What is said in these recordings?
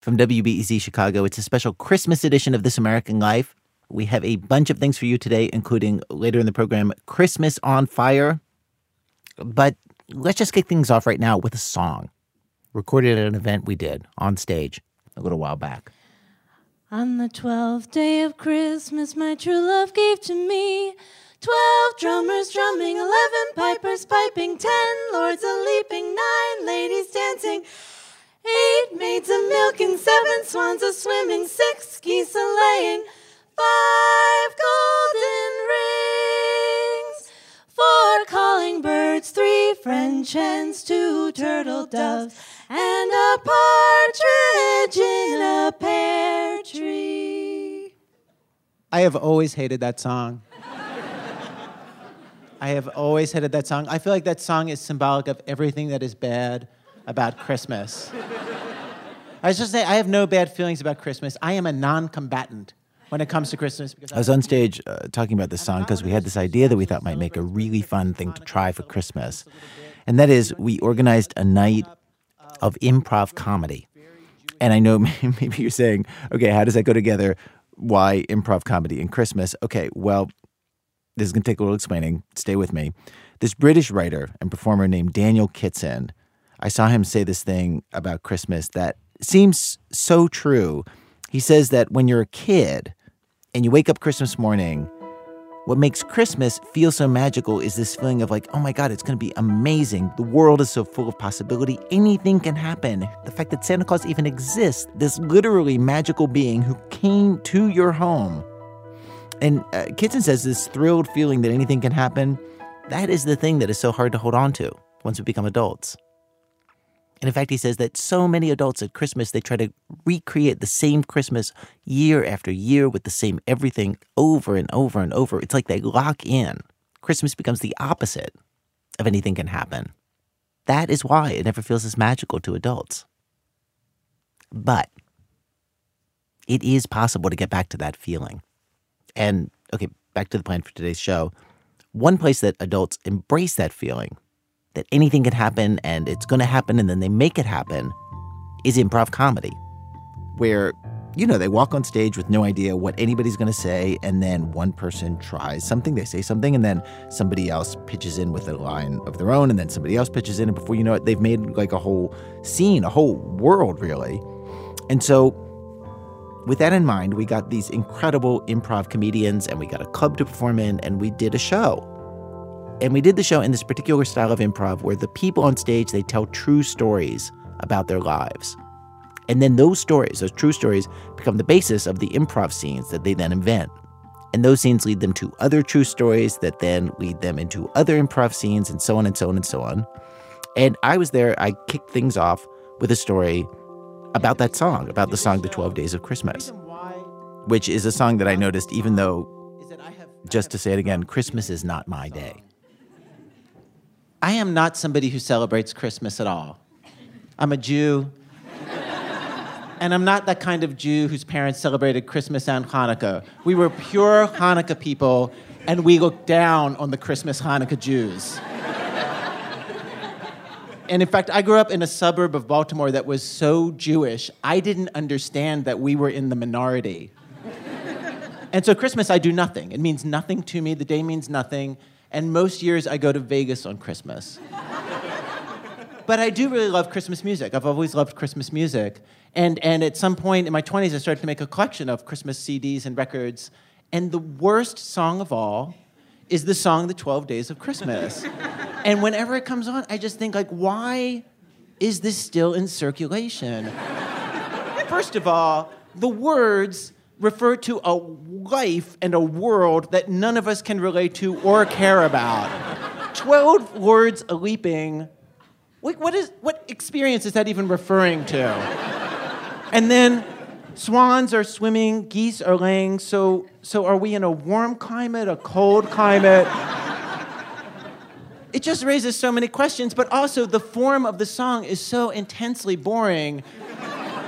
from WBEZ Chicago. It's a special Christmas edition of This American Life. We have a bunch of things for you today, including later in the program, Christmas on Fire. But let's just kick things off right now with a song recorded at an event we did on stage a little while back. On the twelfth day of Christmas, my true love gave to me twelve drummers drumming, eleven pipers piping, ten lords a leaping, nine ladies dancing. Eight maids a milking, seven swans a swimming, six geese a laying, five golden rings, four calling birds, three French hens, two turtle doves, and a partridge in a pear tree. I have always hated that song. I have always hated that song. I feel like that song is symbolic of everything that is bad about Christmas. I was just say I have no bad feelings about Christmas. I am a non-combatant when it comes to Christmas because I was on stage uh, talking about this song because we had this idea that we thought might make a really fun thing to try for Christmas. And that is, we organized a night of improv comedy. And I know maybe you're saying, okay, how does that go together? Why improv comedy and Christmas? Okay, well, this is going to take a little explaining. Stay with me. This British writer and performer named Daniel Kitson, I saw him say this thing about Christmas that seems so true. He says that when you're a kid and you wake up Christmas morning, what makes Christmas feel so magical is this feeling of like, oh my God, it's going to be amazing. The world is so full of possibility. Anything can happen. The fact that Santa Claus even exists, this literally magical being who came to your home. And uh, Kitson says this thrilled feeling that anything can happen, that is the thing that is so hard to hold on to once we become adults. And in fact, he says that so many adults at Christmas, they try to recreate the same Christmas year after year with the same everything over and over and over. It's like they lock in. Christmas becomes the opposite of anything can happen. That is why it never feels as magical to adults. But it is possible to get back to that feeling. And okay, back to the plan for today's show. One place that adults embrace that feeling that anything can happen and it's going to happen and then they make it happen is improv comedy, where, you know, they walk on stage with no idea what anybody's going to say, and then one person tries something, they say something, and then somebody else pitches in with a line of their own, and then somebody else pitches in, and before you know it, they've made like a whole scene, a whole world, really. And so, with that in mind, we got these incredible improv comedians, and we got a club to perform in, and we did a show. And we did the show in this particular style of improv where the people on stage they tell true stories about their lives. And then those stories, those true stories, become the basis of the improv scenes that they then invent. And those scenes lead them to other true stories that then lead them into other improv scenes and so on and so on and so on. And I was there, I kicked things off with a story about that song, about the song The 12 Days of Christmas, which is a song that I noticed, even though, just to say it again, Christmas is not my day. I am not somebody who celebrates Christmas at all. I'm a Jew. and I'm not that kind of Jew whose parents celebrated Christmas and Hanukkah. We were pure Hanukkah people, and we looked down on the Christmas Hanukkah Jews. and in fact, I grew up in a suburb of Baltimore that was so Jewish, I didn't understand that we were in the minority. and so, Christmas, I do nothing. It means nothing to me. The day means nothing. And most years I go to Vegas on Christmas. but I do really love Christmas music. I've always loved Christmas music. And, and at some point in my 20s, I started to make a collection of Christmas CDs and records. And the worst song of all is the song The 12 Days of Christmas. and whenever it comes on, I just think like, why is this still in circulation? First of all, the words refer to a life and a world that none of us can relate to or care about. Twelve words a leaping. What, what, is, what experience is that even referring to? And then swans are swimming, geese are laying. So, so are we in a warm climate, a cold climate? It just raises so many questions, but also the form of the song is so intensely boring.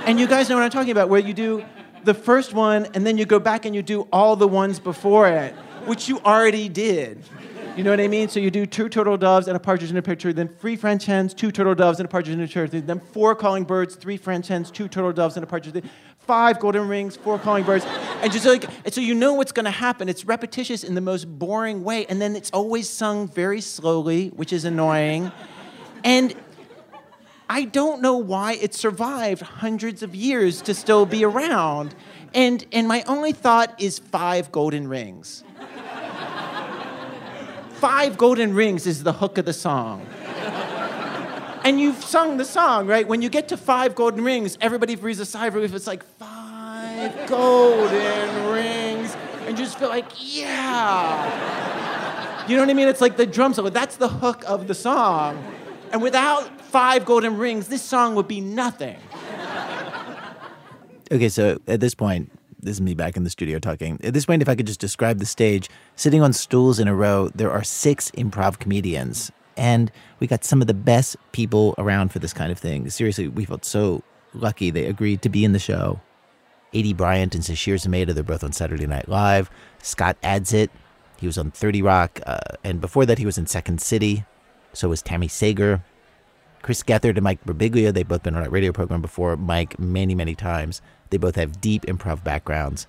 And you guys know what I'm talking about, where you do the first one and then you go back and you do all the ones before it, which you already did. You know what I mean? So you do two turtle doves and a partridge in a pear tree, then three French hens, two turtle doves and a partridge in a pear tree, then four calling birds, three French hens, two turtle doves and a partridge, five golden rings, four calling birds, and just like, and so you know what's going to happen. It's repetitious in the most boring way, and then it's always sung very slowly, which is annoying, and. I don't know why it survived hundreds of years to still be around. And, and my only thought is five golden rings. five golden rings is the hook of the song. And you've sung the song, right? When you get to five golden rings, everybody breathes a sigh of relief. It's like five golden rings. And you just feel like, yeah. You know what I mean? It's like the drum solo. That's the hook of the song. And without five golden rings, this song would be nothing. Okay, so at this point, this is me back in the studio talking. At this point, if I could just describe the stage, sitting on stools in a row, there are six improv comedians. And we got some of the best people around for this kind of thing. Seriously, we felt so lucky they agreed to be in the show. Aidy Bryant and Sasheer Zamata, they're both on Saturday Night Live. Scott Adsit, he was on 30 Rock. Uh, and before that, he was in Second City. So was Tammy Sagher. Chris Gethard and Mike Birbiglia, they've both been on a radio program before. Mike, many, many times. They both have deep improv backgrounds.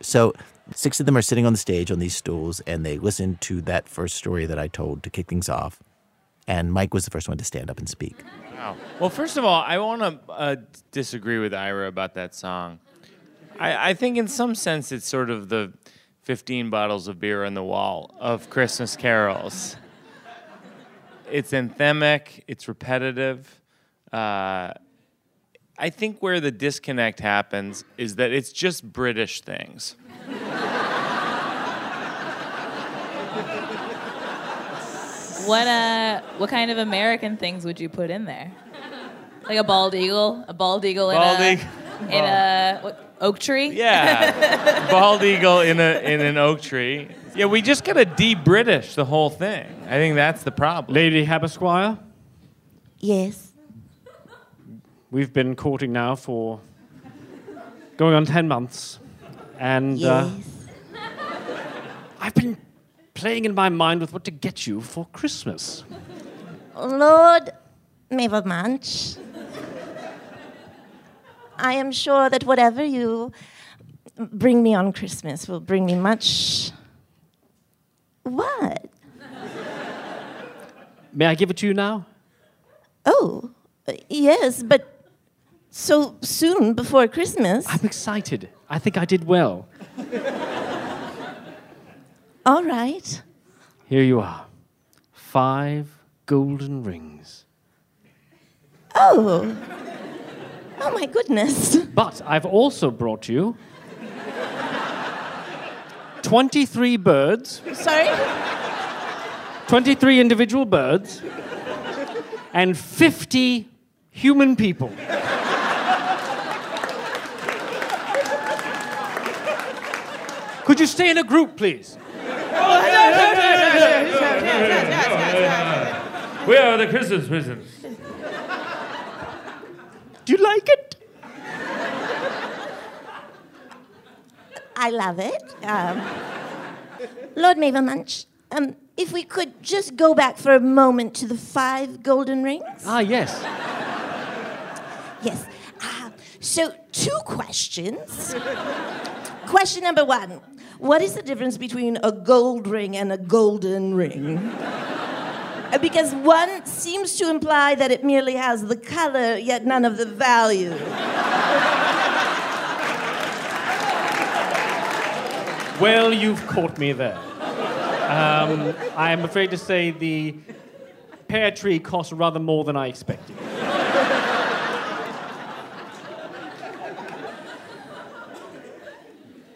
So six of them are sitting on the stage on these stools and they listen to that first story that I told to kick things off. And Mike was the first one to stand up and speak. Wow. Well, first of all, I want to uh, disagree with Ira about that song. I, I think, in some sense, it's sort of the 15 bottles of beer on the wall of Christmas carols it's anthemic, it's repetitive. Uh, I think where the disconnect happens is that it's just British things. What uh, what kind of American things would you put in there? Like a bald eagle, a bald eagle bald in a in a what, oak tree. Yeah, bald eagle in a in an oak tree. Yeah, we just gotta de-British the whole thing. I think that's the problem. Lady Habasquire, Yes. we've been courting now for going on 10 months. And uh, Yes. I've been playing in my mind with what to get you for Christmas. Lord Mavermanch, I am sure that whatever you bring me on Christmas will bring me much. What? May I give it to you now? Oh, yes, but so soon before Christmas. I'm excited. I think I did well. All right. Here you are five golden rings. Oh. Oh my goodness. But I've also brought you 23 birds, Sorry? 23 individual birds, and 50 human people. Could you stay in a group, please? We are the Christmas prisons. Do you like it? I love it. Um, Lord Mavermunch, um, if we could just go back for a moment to the five golden rings. Ah, yes. Yes. Uh, so, two questions. Question number one What is the difference between a gold ring and a golden ring? Uh, Because one seems to imply that it merely has the color, yet none of the value. Well, you've caught me there. Um, I am afraid to say the pear tree cost rather more than I expected.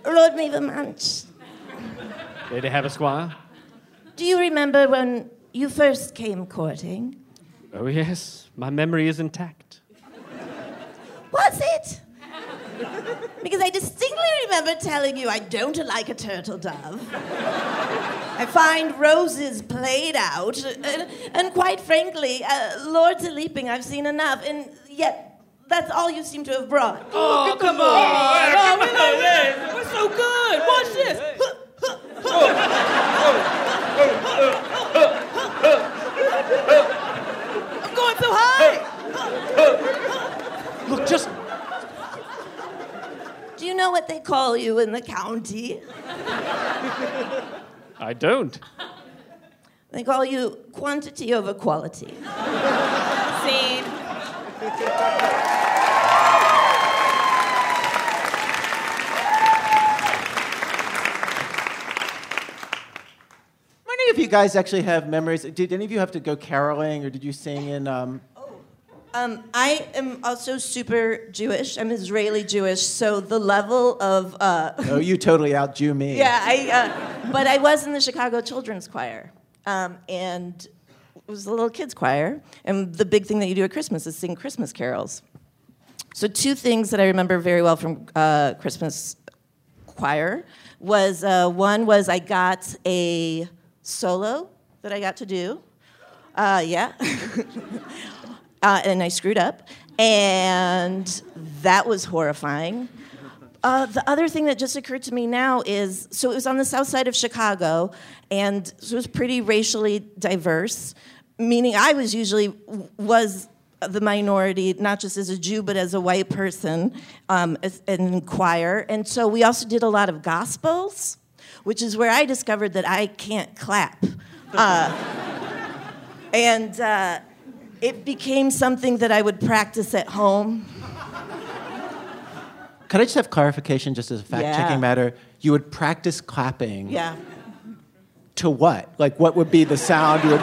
Lord Mavermunch, Lady Habasquire? do you remember when you first came courting? Oh, yes. My memory is intact. Was it? Because I distinctly remember telling you I don't like a turtle dove. I find roses played out. And, and quite frankly, uh, Lords of Leaping, I've seen enough. And yet, that's all you seem to have brought. Oh, come on. Oh, come on. Hey, we're so good. Watch this. I'm going so high. Look, just know what they call you in the county? I don't. They call you quantity over quality. Scene. I'm if you guys actually have memories. Did any of you have to go caroling, or did you sing in? Um, Um, I am also super Jewish. I'm Israeli Jewish, so the level of uh, oh, you totally out Jew me. yeah, I. Uh, but I was in the Chicago Children's Choir, um, and it was a little kids choir. And the big thing that you do at Christmas is sing Christmas carols. So two things that I remember very well from uh, Christmas choir was uh, one was I got a solo that I got to do. Uh, yeah. uh, and I screwed up. And that was horrifying. Uh, the other thing that just occurred to me now is so it was on the south side of Chicago, and so it was pretty racially diverse, meaning I was usually was the minority, not just as a Jew, but as a white person um, in choir. And so we also did a lot of gospels, which is where I discovered that I can't clap. Uh, and uh, it became something that I would practice at home. Could I just have clarification, just as a fact-checking Yeah. matter? You would practice clapping Yeah. to what? Like, what would be the sound you would?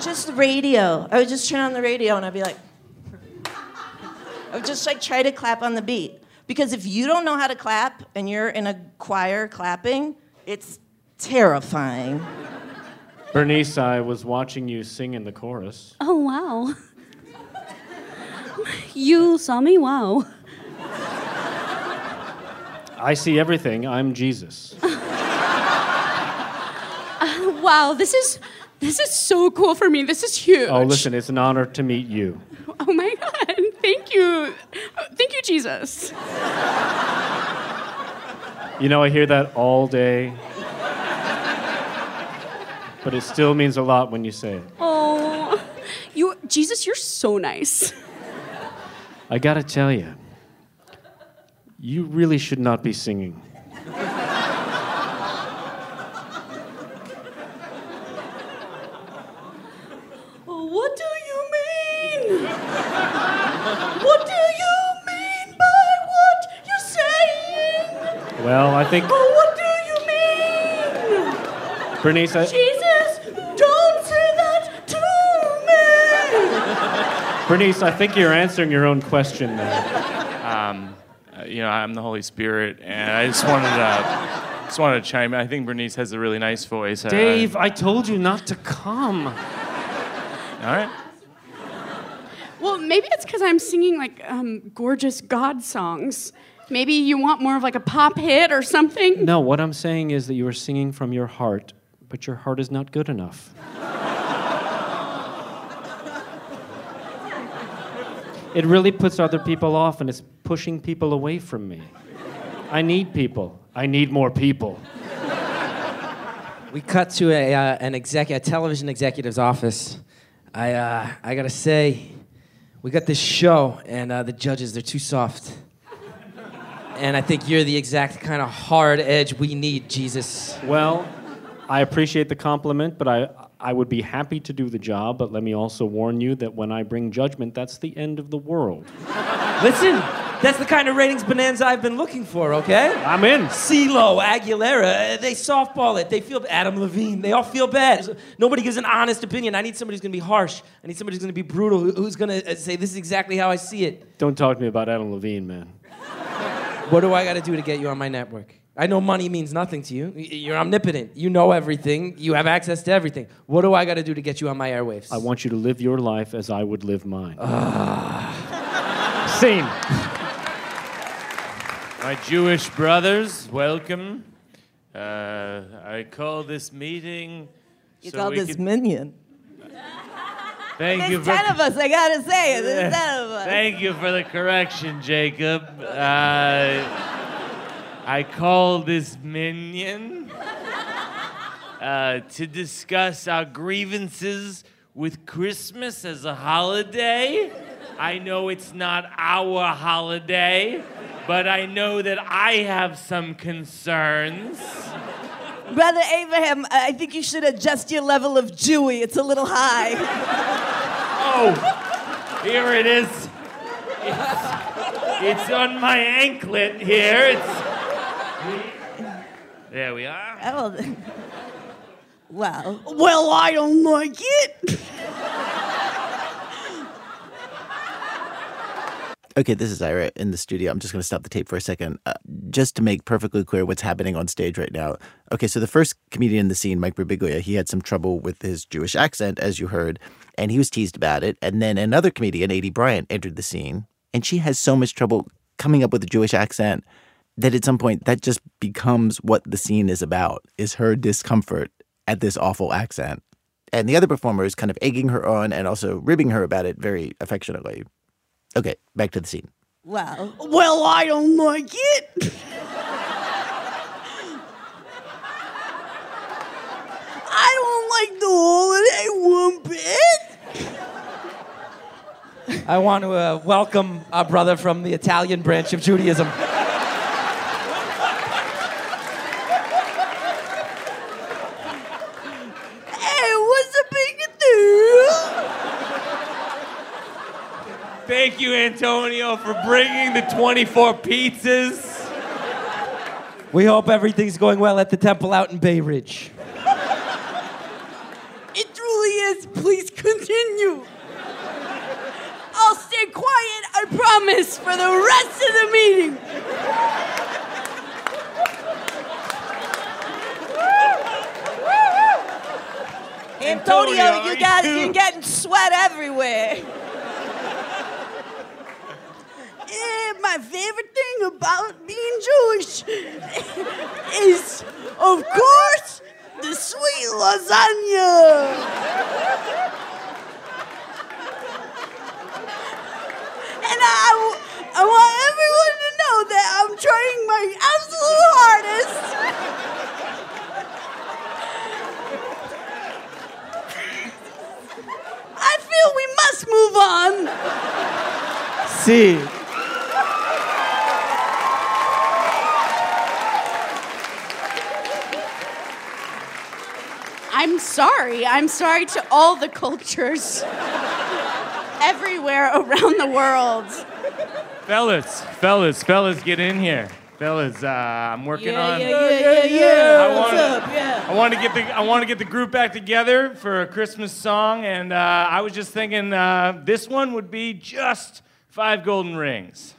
Just the radio. I would just turn on the radio and I'd be like, I would just like try to clap on the beat. Because if you don't know how to clap and you're in a choir clapping, it's terrifying. Bernice, I was watching you sing in the chorus. Oh, wow. You saw me? Wow. I see everything. I'm Jesus. Wow, this is this is so cool for me. This is huge. Oh, listen, it's an honor to meet you. Oh my god. Thank you. Thank you, Jesus. You know, I hear that all day. But it still means a lot when you say it. Oh. You Jesus, you're so nice. I gotta tell you, you really should not be singing. What do you mean? what do you mean by what you're saying? Well, I think, Oh, what do you mean? Bernice, I, Jesus, Bernice, I think you're answering your own question there. Um, uh, you know, I'm the Holy Spirit, and I just wanted to, just wanted to chime in. I think Bernice has a really nice voice. Uh, Dave, I told you not to come. all right. Well, maybe it's because I'm singing like um, gorgeous God songs. Maybe you want more of like a pop hit or something. No, what I'm saying is that you are singing from your heart, but your heart is not good enough. It really puts other people off and it's pushing people away from me. I need people. I need more people. We cut to a, uh, an exec- a television executive's office. I, uh, I gotta say, we got this show, and uh, the judges, they're too soft. And I think you're the exact kind of hard edge we need, Jesus. Well, I appreciate the compliment, but I, I would be happy to do the job, but let me also warn you that when I bring judgment, that's the end of the world. Listen, that's the kind of ratings bonanza I've been looking for, okay? I'm in. CeeLo, Aguilera, uh, they softball it. They feel Adam Levine. They all feel bad. Nobody gives an honest opinion. I need somebody who's gonna be harsh. I need somebody who's gonna be brutal. Who's gonna uh, say this is exactly how I see it. Don't talk to me about Adam Levine, man. What do I got to do to get you on my network? I know money means nothing to you. You're omnipotent. You know everything. You have access to everything. What do I got to do to get you on my airwaves? I want you to live your life as I would live mine. Scene. My Jewish brothers, welcome. Uh, I call this meeting. You so call this could- minyan. Thank you There's for. ten of us, I gotta say. There's ten of us. Thank you for the correction, Jacob. Uh, I call this minyan uh, to discuss our grievances with Christmas as a holiday. I know it's not our holiday, but I know that I have some concerns. Brother Abraham, I think you should adjust your level of Jewy. It's a little high. Oh, here it is. It's, it's on my anklet here. It's. There we are. Oh, well. Well, I don't like it. Okay, this is Ira in the studio. I'm just going to stop the tape for a second, uh, just to make perfectly clear what's happening on stage right now. Okay, so the first comedian in the scene, Mike Birbiglia, he had some trouble with his Jewish accent, as you heard, and he was teased about it. And then another comedian, Aidy Bryant, entered the scene, and she has so much trouble coming up with a Jewish accent that at some point that just becomes what the scene is about: is her discomfort at this awful accent. And the other performer is kind of egging her on and also ribbing her about it very affectionately. Okay, back to the scene. Well. Well, I don't like it. I don't like the holiday one bit. I want to uh, welcome our brother from the Italian branch of Judaism. Hey, what's the big deal? Thank you, Antonio, for bringing the 24 pizzas. We hope everything's going well at the temple out in Bay Ridge. It truly is. Please continue. I'll stay quiet, I promise, for the rest of the meeting. Antonio, Antonio, you are got you- you're getting sweat everywhere. Eh, my favorite thing about being Jewish is, of course, the sweet lasagna. And I, I want everyone to know that I'm trying my absolute hardest. I feel we must move on. See. I'm sorry. I'm sorry to all the cultures everywhere around the world. Fellas, fellas, fellas, get in here. Fellas, uh, I'm working on. yeah, yeah, yeah. yeah. I What's wanna- up? Yeah. I want to get the I want to get the group back together for a Christmas song, and uh, I was just thinking uh, this one would be just five golden rings.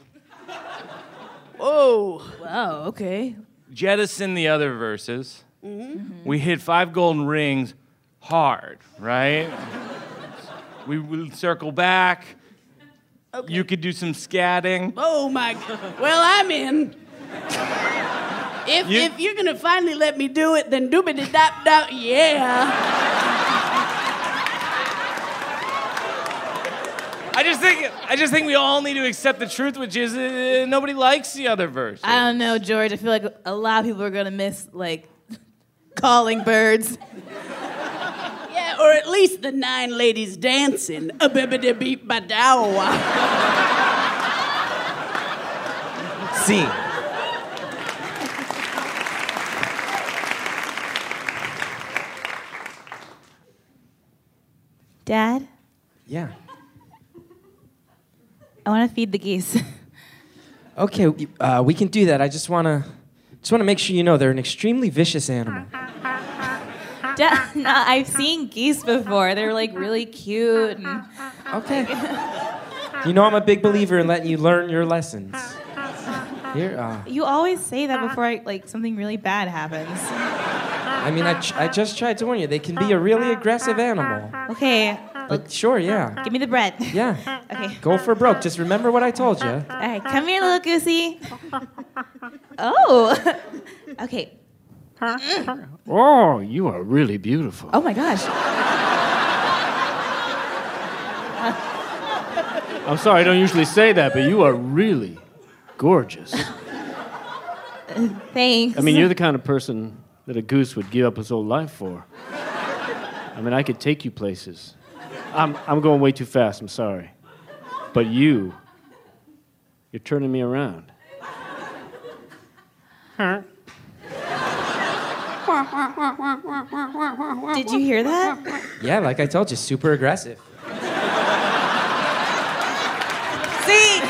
Whoa. Wow, okay. Jettison the other verses. We hit five golden rings hard, right? we will circle back. You could do some scatting. Oh my. Well, I'm in. If, You- if you're gonna finally let me do it, then doobity dap dap, yeah. I just think I just think we all need to accept the truth, which is uh, nobody likes the other verse. I don't know, George. I feel like a lot of people are gonna miss like calling birds. Yeah, or at least the nine ladies dancing. A bibbidi beep badawa. Scene. Dad, Yeah. I want to feed the geese. Okay, uh, we can do that. I just wanna, just wanna make sure you know they're an extremely vicious animal. Dad, no, I've seen geese before. They're like really cute. And Okay. You know I'm a big believer in letting you learn your lessons. Here, uh, you always say that before I, like something really bad happens. I mean, I, tr- I just tried to warn you. They can be a really aggressive animal. Okay, But sure, yeah, give me the bread. yeah. Okay. Go for broke. Just remember what I told you. All right, come here, little goosey. Oh. okay. Oh, you are really beautiful. Oh my gosh. I'm sorry, I don't usually say that, but you are really gorgeous. Thanks. I mean, you're the kind of person that a goose would give up his whole life for. I mean, I could take you places. I'm, I'm going way too fast, I'm sorry. But you, you're turning me around. Did you hear that? Yeah, like I told you, super aggressive. See?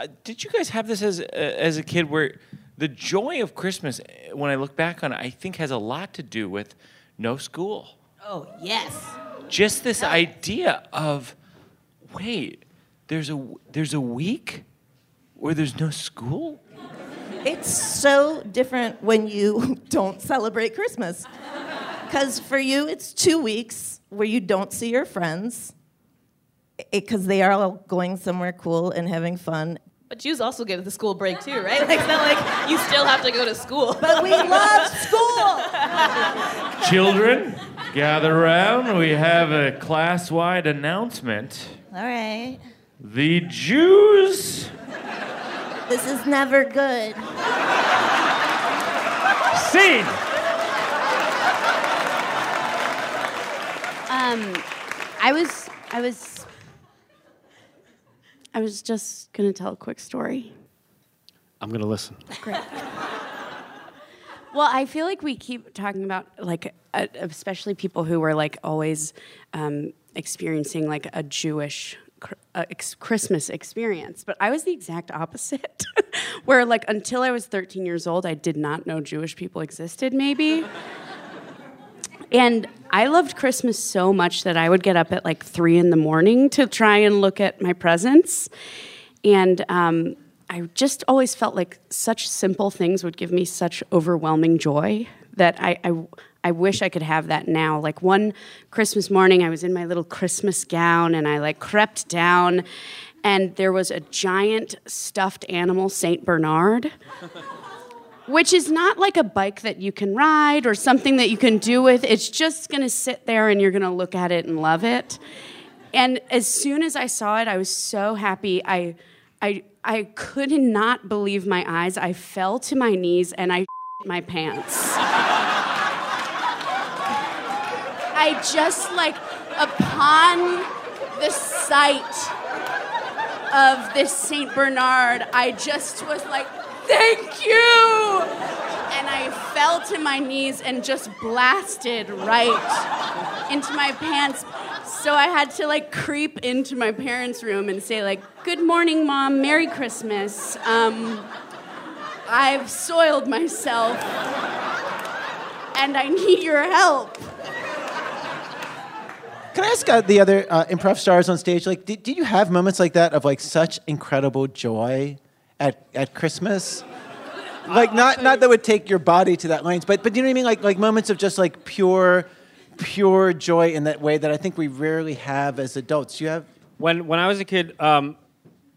Uh, did you guys have this as as a kid where the joy of Christmas when I look back on it I think has a lot to do with no school. Oh, yes. Just this idea of wait, there's a there's a week where there's no school? It's so different when you don't celebrate Christmas. Because for you, it's two weeks where you don't see your friends because they are all going somewhere cool and having fun. But Jews also get the school break too, right? Like, it's not like you still have to go to school. But we love school. Children, gather around. We have a class-wide announcement. All right. The Jews This is never good. Scene! Um, I was, I was, I was just gonna tell a quick story. I'm gonna listen. Great. Well, I feel like we keep talking about like, uh, especially people who were like always um, experiencing like a Jewish cr- uh, Christmas experience, but I was the exact opposite. Where like until I was 13 years old, I did not know Jewish people existed. Maybe. And I loved Christmas so much that I would get up at like three in the morning to try and look at my presents. And um, I just always felt like such simple things would give me such overwhelming joy that I, I, I wish I could have that now. Like one Christmas morning, I was in my little Christmas gown and I like crept down, and there was a giant stuffed animal, Saint Bernard which is not like a bike that you can ride or something that you can do with. It's just to sit there and you're to look at it and love it. And as soon as I saw it, I was so happy. I, I, I could not believe my eyes. I fell to my knees and I my pants. I just like upon the sight of this Saint Bernard, I just was like, thank you! And I fell to my knees and just blasted right into my pants. So I had to like creep into my parents' room and say like, "Good morning, mom. Merry Christmas. Um, I've soiled myself, and I need your help." Can I ask uh, the other uh, improv stars on stage, like, did, did you have moments like that of like such incredible joy at, at Christmas? Like, not not that would take your body to that length, but but you know what I mean? Like like moments of just like pure, pure joy in that way that I think we rarely have as adults. You have When when I was a kid, um,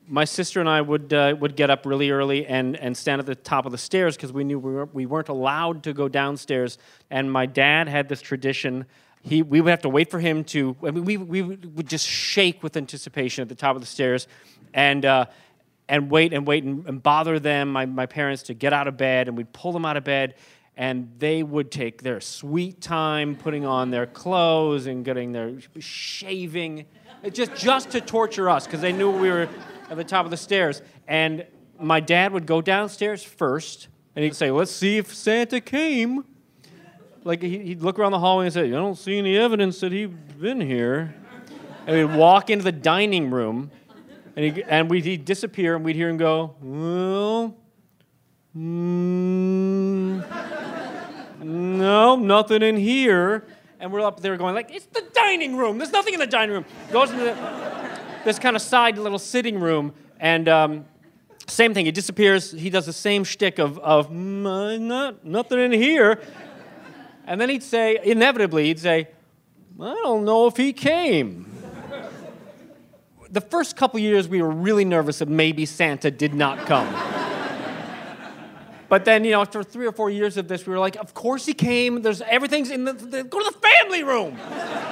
my sister and I would uh, would get up really early and, and stand at the top of the stairs because we knew we, were, we weren't allowed to go downstairs. And my dad had this tradition. He we would have to wait for him to. I mean, we we would just shake with anticipation at the top of the stairs, and. Uh, and wait and wait and, and bother them, my, my parents, to get out of bed, and we'd pull them out of bed, and they would take their sweet time putting on their clothes and getting their shaving, just just to torture us because they knew we were at the top of the stairs. And my dad would go downstairs first, and he'd say, "Let's see if Santa came." Like he- he'd look around the hallway and say, "I don't see any evidence that he'd been here." And we'd walk into the dining room, and, he, and we'd he'd disappear, and we'd hear him go, "Well, mm, no, nothing in here." And we're up there going like, "It's the dining room. There's nothing in the dining room." Goes into the, this kind of side little sitting room, and um, same thing. He disappears. He does the same shtick of of "Mm, not nothing in here, and then he'd say, inevitably, he'd say, "I don't know if he came." the first couple years we were really nervous that maybe Santa did not come. but then, you know, after three or four years of this, we were like, of course he came. There's everything's in the, the go to the family room.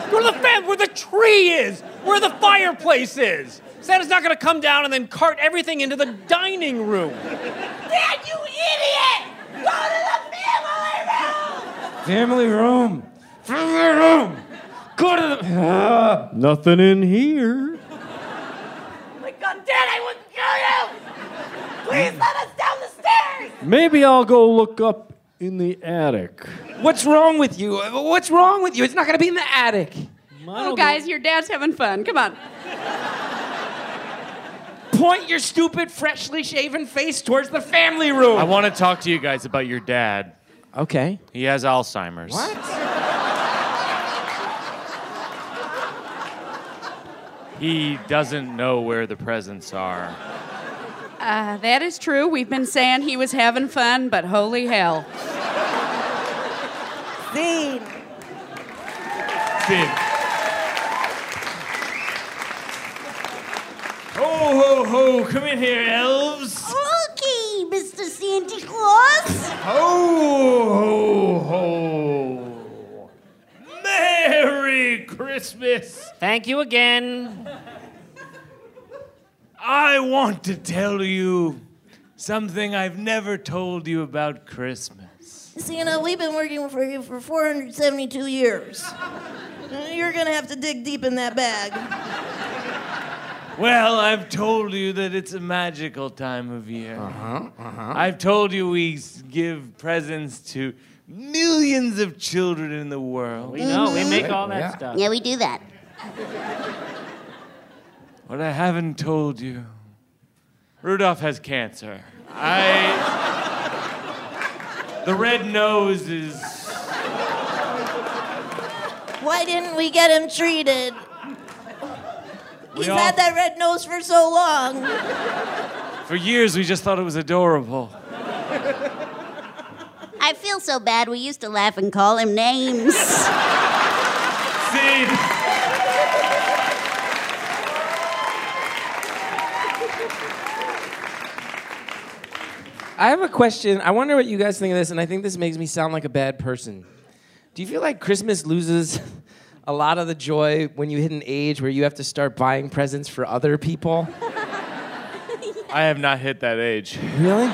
Go to the fam where the tree is, where the fireplace is. Santa's not gonna come down and then cart everything into the dining room. Dad, you idiot! Go to the family room! Family room. Family room. Go to the. Uh. Nothing in here. Oh my God, Dad, I wouldn't kill you! Please let us down the stairs! Maybe I'll go look up in the attic. What's wrong with you? What's wrong with you? It's not gonna be in the attic. Oh, guys, your dad's having fun. Come on. Point your stupid, freshly shaven face towards the family room. I want to talk to you guys about your dad. Okay. He has Alzheimer's. What? He doesn't know where the presents are. Uh, that is true. We've been saying he was having fun, but holy hell. Scene. Ho, ho, ho, come in here, elves. Okay, Santa Claus. Ho, ho, ho. Merry Christmas. Thank you again. I want to tell you something I've never told you about Christmas. Santa, we've been working for you for 472 years. You're gonna have to dig deep in that bag. Well, I've told you that it's a magical time of year. Uh-huh, uh-huh. I've told you we give presents to millions of children in the world. We know, we make all that stuff. Yeah, we do that. What I haven't told you, Rudolph has cancer. I. The red nose is. Why didn't we get him treated? He's all- had that red nose for so long. For years, we just thought it was adorable. I feel so bad. We used to laugh and call him names. See? I have a question. I wonder what you guys think of this, and I think this makes me sound like a bad person. Do you feel like Christmas loses a lot of the joy when you hit an age where you have to start buying presents for other people? I have not hit that age. Really?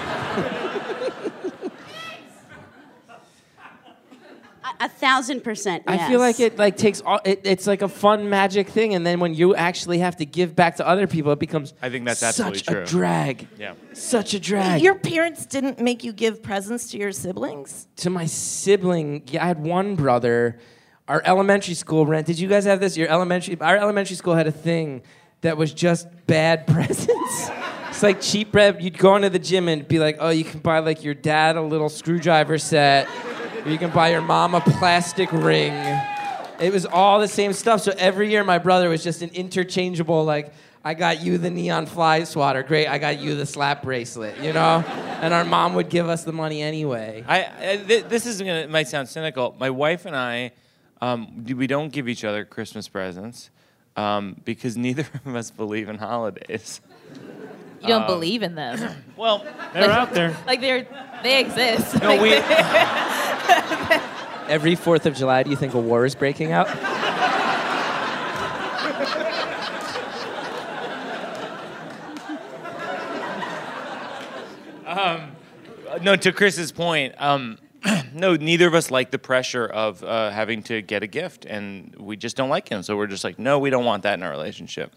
A, a thousand percent. Yes. I feel like it like takes all. It, it's like a fun magic thing, and then when you actually have to give back to other people, it becomes. I think that's such absolutely true. a drag. Yeah. Such a drag. Your parents didn't make you give presents to your siblings? to my sibling, yeah, I had one brother. Our elementary school rent. Did you guys have this? Your elementary, our elementary school had a thing that was just bad presents. it's like cheap bread. You'd go into the gym and be like, "Oh, you can buy like your dad a little screwdriver set, or you can buy your mom a plastic ring." It was all the same stuff. So every year, my brother was just an interchangeable like. I got you the neon fly swatter. Great. I got you the slap bracelet. You know, and our mom would give us the money anyway. I, I th- this is gonna might sound cynical. My wife and I, um, we don't give each other Christmas presents um, because neither of us believe in holidays. You don't believe in them. Well, They're out there. Like they're they exist. no, Like, we. Every Fourth of July, do you think a war is breaking out? no, to Chris's point, um, no, neither of us like the pressure of uh, having to get a gift, and we just don't like him. So we're just like, no, we don't want that in our relationship.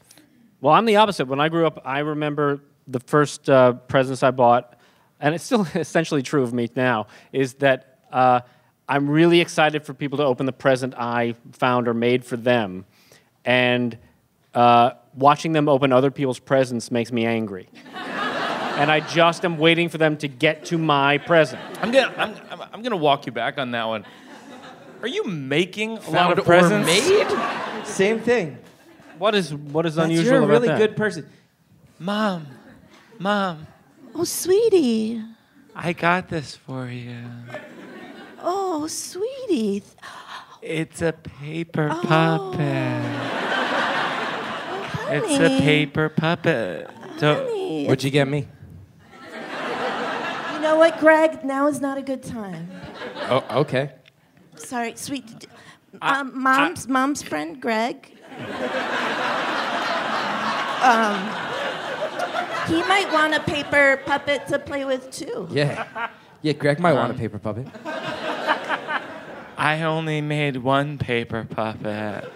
Well, I'm the opposite. When I grew up, I remember the first uh, presents I bought, and it's still essentially true of me now, is that uh, I'm really excited for people to open the present I found or made for them. And uh, watching them open other people's presents makes me angry. and I just am waiting for them to get to my present. I'm gonna, I'm, I'm, I'm gonna walk you back on that one. Are you making a lot of presents? made? Same thing. What is what is That's- unusual You're a about really that? good person. Mom, mom, Oh, sweetie. I got this for you. Oh, sweetie. It's a paper Oh. puppet. Oh, it's a paper puppet. Oh, so, Honey. What'd you get me? You know what, Greg? Now is not a good time. Oh, okay. Sorry, sweet. d- Um, mom's mom's friend, Greg. um, he might want a paper puppet to play with too. Yeah. Yeah, Greg might want a paper puppet. I only made one paper puppet.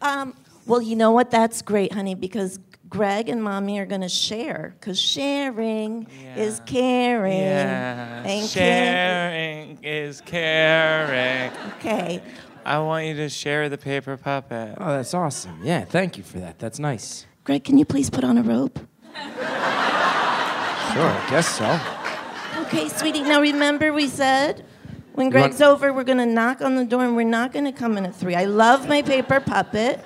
Um, well, you know what? That's great, honey, because Greg and mommy are going to share. Because sharing is caring. Yeah. And care- Sharing is caring. Okay. I want you to share the paper puppet. Oh, that's awesome. Yeah, thank you for that. That's nice. Greg, can you please put on a robe? Sure, I guess so. Okay, sweetie. Now remember, we said when want- Greg's over, we're going to knock on the door and we're not going to come in at three. I love my paper puppet.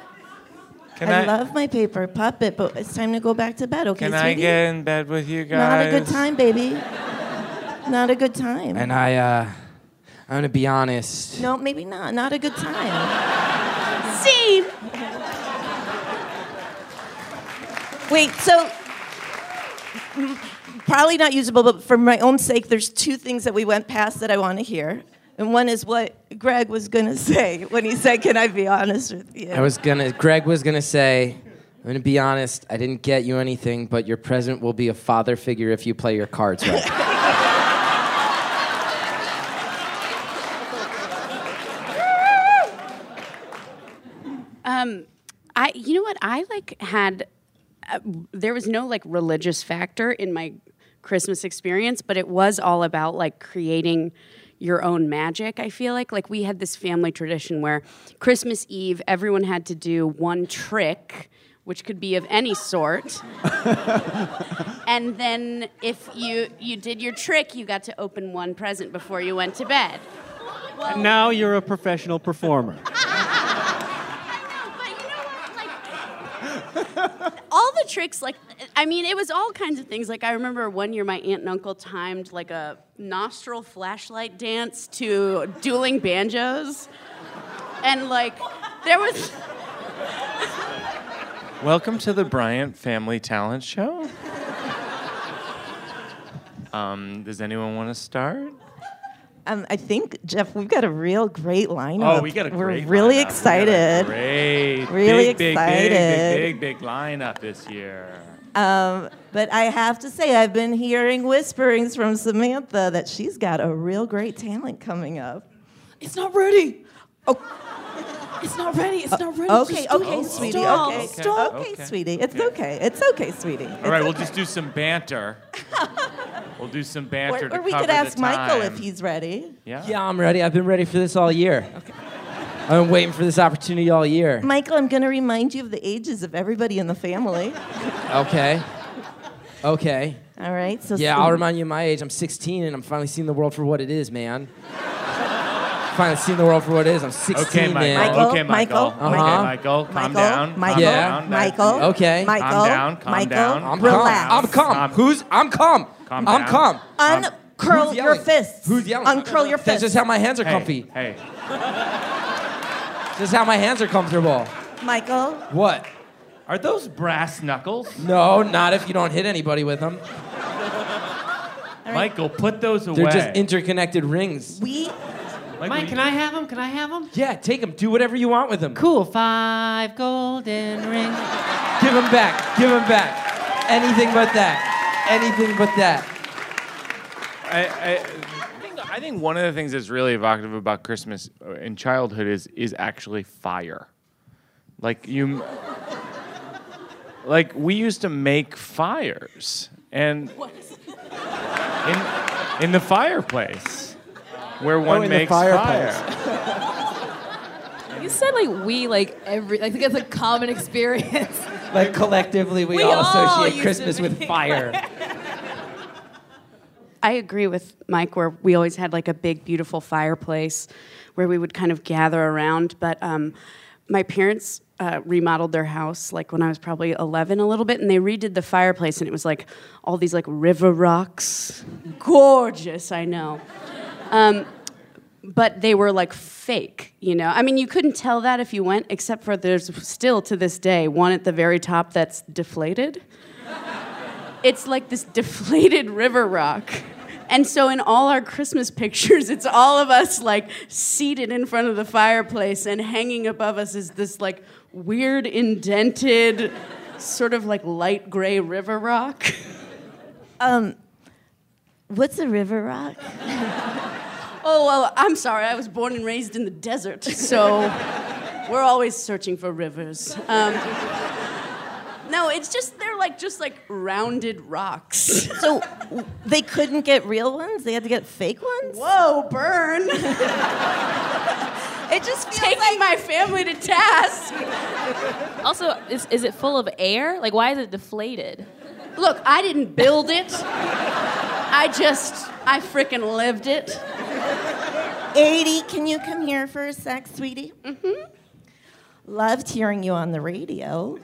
Can I, I, love my paper puppet, but it's time to go back to bed, okay, can sweetie? I get in bed with you guys? Not a good time, baby. Not a good time. And I, uh, I'm gonna be honest. no, maybe not. Not a good time. See. Wait, so probably not usable, but for my own sake, there's two things that we went past that I want to hear. And one is what Greg was going to say when he said, Can I be honest with you? I was gonna. Greg was gonna say. I'm gonna be honest. I didn't get you anything, but your present will be a father figure if you play your cards right. Um, I, you know what? I like had. Uh, there was no like religious factor in my Christmas experience, but it was all about like creating your own magic. I feel like like we had this family tradition where Christmas Eve everyone had to do one trick. Which could be of any sort, and then if you you did your trick, you got to open one present before you went to bed. And now you're a professional performer. But you know what? Like, all the tricks, like, I mean, it was all kinds of things. Like, I remember one year my aunt and uncle timed like a nostril flashlight dance to dueling banjos. And, like, there was. Welcome to the Bryant Family Talent Show. Um, does anyone want to start? Um, I think, Jeff, we've got a real great lineup. Oh, we got a We're great really lineup. We got a excited. Great, Really big, big, excited. big, big, big, big lineup this year. Um, but I have to say, I've been hearing whisperings from Samantha that she's got a real great talent coming up. It's not ready. Oh. It's not ready. It's not ready. Okay, Just okay, stop. sweetie. Stop. Okay, Stop. okay, Okay. sweetie. It's Okay. okay. It's okay, sweetie. All right, we'll just do some banter. We'll do some banter Or, to or we cover could ask Michael if he's ready. Yeah. yeah, I'm ready. I've been ready for this all year. Okay. I've been waiting for this opportunity all year. Michael, I'm going to remind you of the ages of everybody in the family. Okay. Okay. All right. So Yeah, I'll remind you of my age. I'm 16 and I'm finally seeing the world for what it is, man. finally seeing the world for what it is. I'm 16, Okay, Michael. man. Michael, okay, Michael. Michael, Okay, Uh-huh. Michael. Calm Michael, down. Michael, Yeah. down. Michael, Okay. Michael, Calm down, calm Michael, down. I'm relax. calm. I'm calm. Calm. Who's? I'm calm. Calm I'm calm. Uncurl um, Who's your yelling? fists. Who's yelling? Uncurl your That's fists. just how my hands are Hey, comfy. hey. Just how my hands are comfortable. Michael, What? Are those brass knuckles? No, not if you don't hit anybody with them. Michael, put those away. They're just interconnected rings. we Like, Mike, we- can I have them? Can I have them? Yeah, take them. Do whatever you want with them. Cool. Five golden rings. Give them back. Give them back. Anything but that. Anything but that. I, I, think, I think one of the things that's really evocative about Christmas uh, in childhood is is actually fire. Like you, like we used to make fires, and in in the fireplace where one in the makes fireplace. fire. You said like we like every. I think that's a common experience. Like collectively, we, We all all associate used Christmas with fire. I agree with Mike, where we always had like a big, beautiful fireplace where we would kind of gather around. But um, my parents uh, remodeled their house like when I was probably 11 a little bit, and they redid the fireplace, and it was like all these like river rocks. Gorgeous, I know. Um, but they were like fake, you know? I mean, you couldn't tell that if you went, except for there's still to this day one at the very top that's deflated it's like this deflated river rock. And so in all our Christmas pictures, it's all of us like seated in front of the fireplace and hanging above us is this like weird indented sort of like light gray river rock. um, what's a river rock? Oh, well, I'm sorry. I was born and raised in the desert, so we're always searching for rivers. Um, no, it's just they're like just like rounded rocks. So w- they couldn't get real ones? They had to get fake ones? Whoa, burn! it just feels taking my family to task. Also, is, is it full of air? Like, why is it deflated? Look, I didn't build it. I just I frickin' lived it. Aidy, can you come here for a sec, sweetie? Mm-hmm. Loved hearing you on the radio.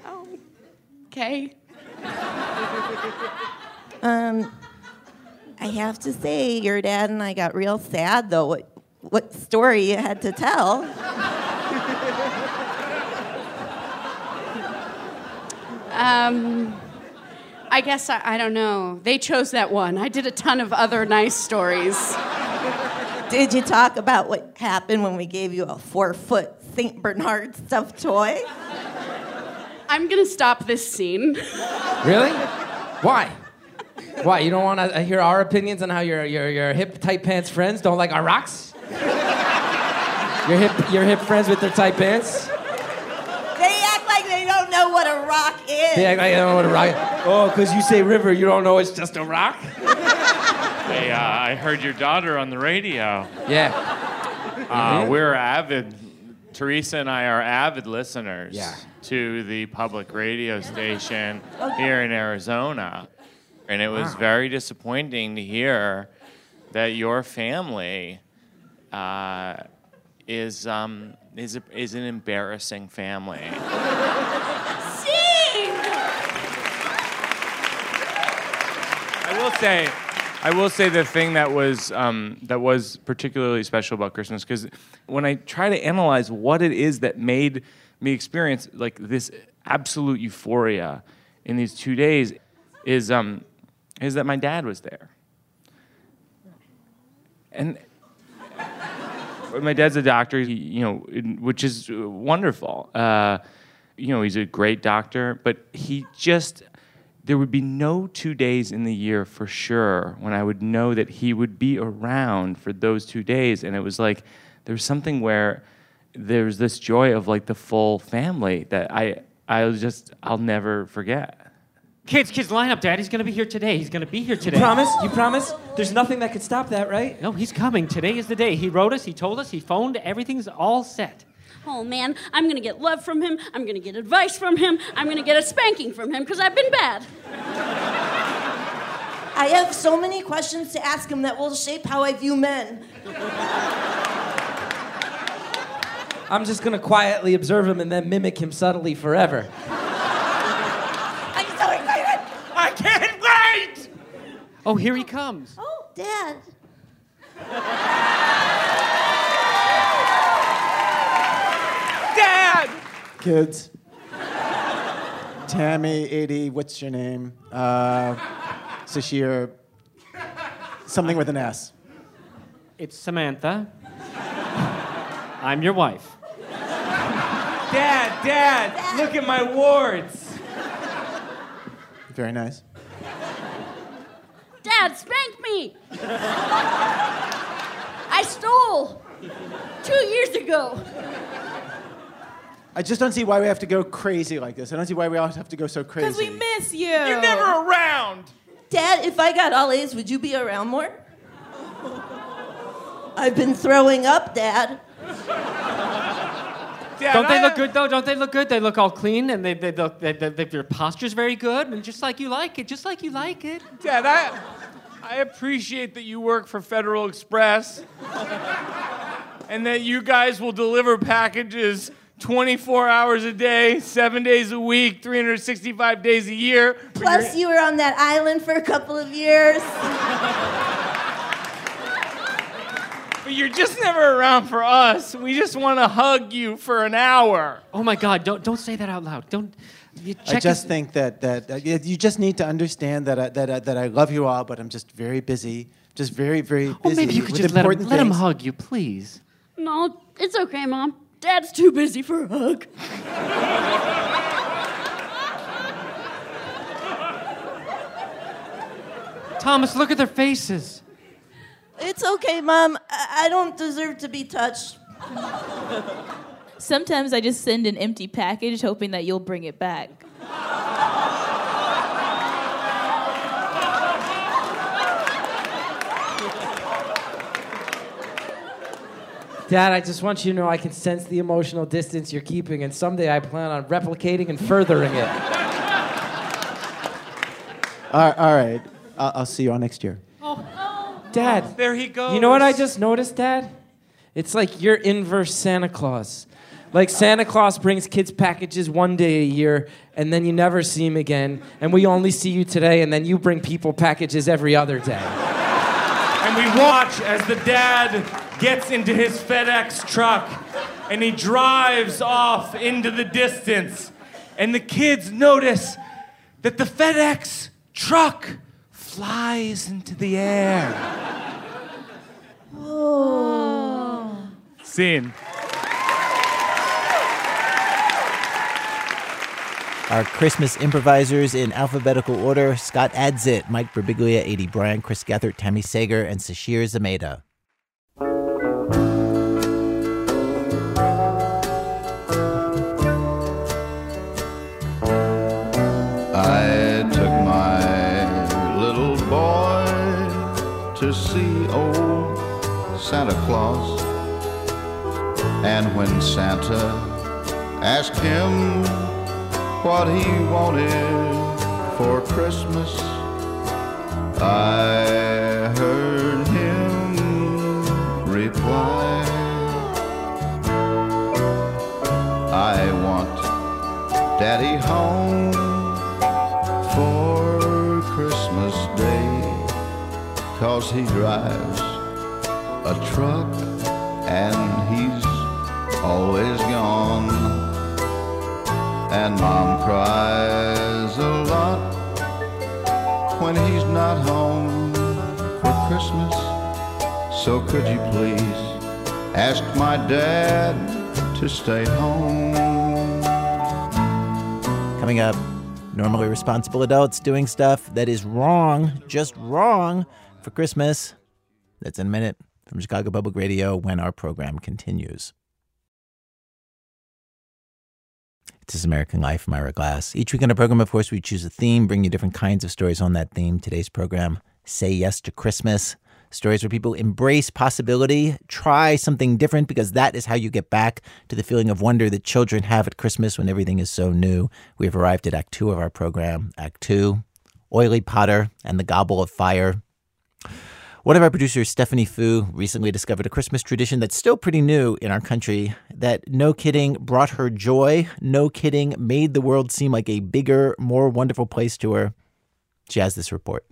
Okay. Um, I have to say, your dad and I got real sad, though. What, what story you had to tell? Um, I guess I, I don't know. They chose that one. I did a ton of other nice stories. Did you talk about what happened when we gave you a four foot St. Bernard stuffed toy? I'm gonna stop this scene. Really? Why? Why? You don't want to hear our opinions on how your, your, your hip, tight pants friends don't like our rocks? Your hip, your hip friends with their tight pants? They act like they don't know what a rock is. They act like they don't know what a rock is. Oh, because you say river, you don't know it's just a rock? Hey, uh, I heard your daughter on the radio. Yeah. Uh, Mhm. We're avid. Teresa and I are avid listeners Yeah. to the public radio station here in Arizona. And it was Wow. very disappointing to hear that your family uh, is, um, is, a, is an embarrassing family. I will say, I will say the thing that was um, that was particularly special about Christmas because when I try to analyze what it is that made me experience like this absolute euphoria in these two days, is um, is that my dad was there, and my dad's a doctor, you know, which is wonderful. Uh, you know, he's a great doctor, but he just there would be no two days in the year for sure when I would know that he would be around for those two days, and it was like there was something where there's this joy of like the full family that I I was just I'll never forget. Kids, kids, line up. Daddy's gonna be here today. He's gonna be here today. You promise? You promise? There's nothing that could stop that, right? No, he's coming. Today is the day. He wrote us. He told us. He phoned. Everything's all set. Oh man, I'm gonna get love from him. I'm gonna get advice from him. I'm gonna get a spanking from him because I've been bad. I have so many questions to ask him that will shape how I view men. I'm just gonna quietly observe him and then mimic him subtly forever. I'm so excited. I can't wait. Oh, here he comes. Oh, Dad. Dad. Kids. Tami, Aidy, what's your name? Uh, Sasheer, something with an S. It's Samantha. I'm your wife. Dad, Dad, look at my wards. Very nice. Dad, spank me. I stole two years ago. I just don't see why we have to go crazy like this. I don't see why we all have to go so crazy. Because we miss you. You're never around. Dad, if I got all A's, would you be around more? I've been throwing up, Dad. Dad, Don't they I- look good though? Don't they look good? They look all clean and they, they look they, they, they, their posture's very good and just like you like it, just like you like it. Dad, I, I appreciate that you work for Federal Express and that you guys will deliver packages 24 hours a day, seven days a week, 365 days a year. Plus, you were on that island for a couple of years. But you're just never around for us. We just want to hug you for an hour. Oh my God! Don't don't say that out loud. Don't. I just his- think that that uh, you you just need to understand that I, that I, that I love you all, but I'm just very busy, just very very busy Oh, maybe you could just let him, let him hug you, please. No, it's okay, Mom. Dad's too busy for a hug. Thomas, look at their faces. It's okay, Mom. I, I don't deserve to be touched. Sometimes I just send an empty package hoping that you'll bring it back. Dad, I just want you to know I can sense the emotional distance you're keeping, and someday I plan on replicating and furthering it. All right, all right. I'll, I'll see you all next year. Oh Dad, oh, There he goes. you know what I just noticed, Dad? It's like you're inverse Santa Claus. Like Santa Claus brings kids packages one day a year, and then you never see him again, and we only see you today, and then you bring people packages every other day. And we watch as the dad gets into his FedEx truck and he drives off into the distance. And the kids notice that the FedEx truck flies into the air. Oh. Scene. Our Christmas improvisers in alphabetical order Scott Adsit, Mike Birbiglia, Aidy Bryant, Chris Gethard, Tami Sagher, and Sasheer Zamata. Santa Claus. And when Santa asked him what he wanted for Christmas, I heard him reply, I want Daddy home for Christmas Day. Cause he drives a truck and he's always gone. And mom cries a lot when he's not home for Christmas. So could you please ask my dad to stay home? Coming up, normally responsible adults doing stuff that is wrong, just wrong, for Christmas. That's in a minute from Chicago Public Radio when our program continues. This is American Life. I'm Glass. Each week on our program, of course, we choose a theme, bring you different kinds of stories on that theme. Today's program, Say Yes to Christmas. Stories where people embrace possibility, try something different, because that is how you get back to the feeling of wonder that children have at Christmas when everything is so new. We have arrived at Act Two of our program. Act Two Oily Potter and the Gobble of Fire. One of our producers, Stephanie Fu, recently discovered a Christmas tradition that's still pretty new in our country that, no kidding, brought her joy. No kidding, made the world seem like a bigger, more wonderful place to her. She has this report.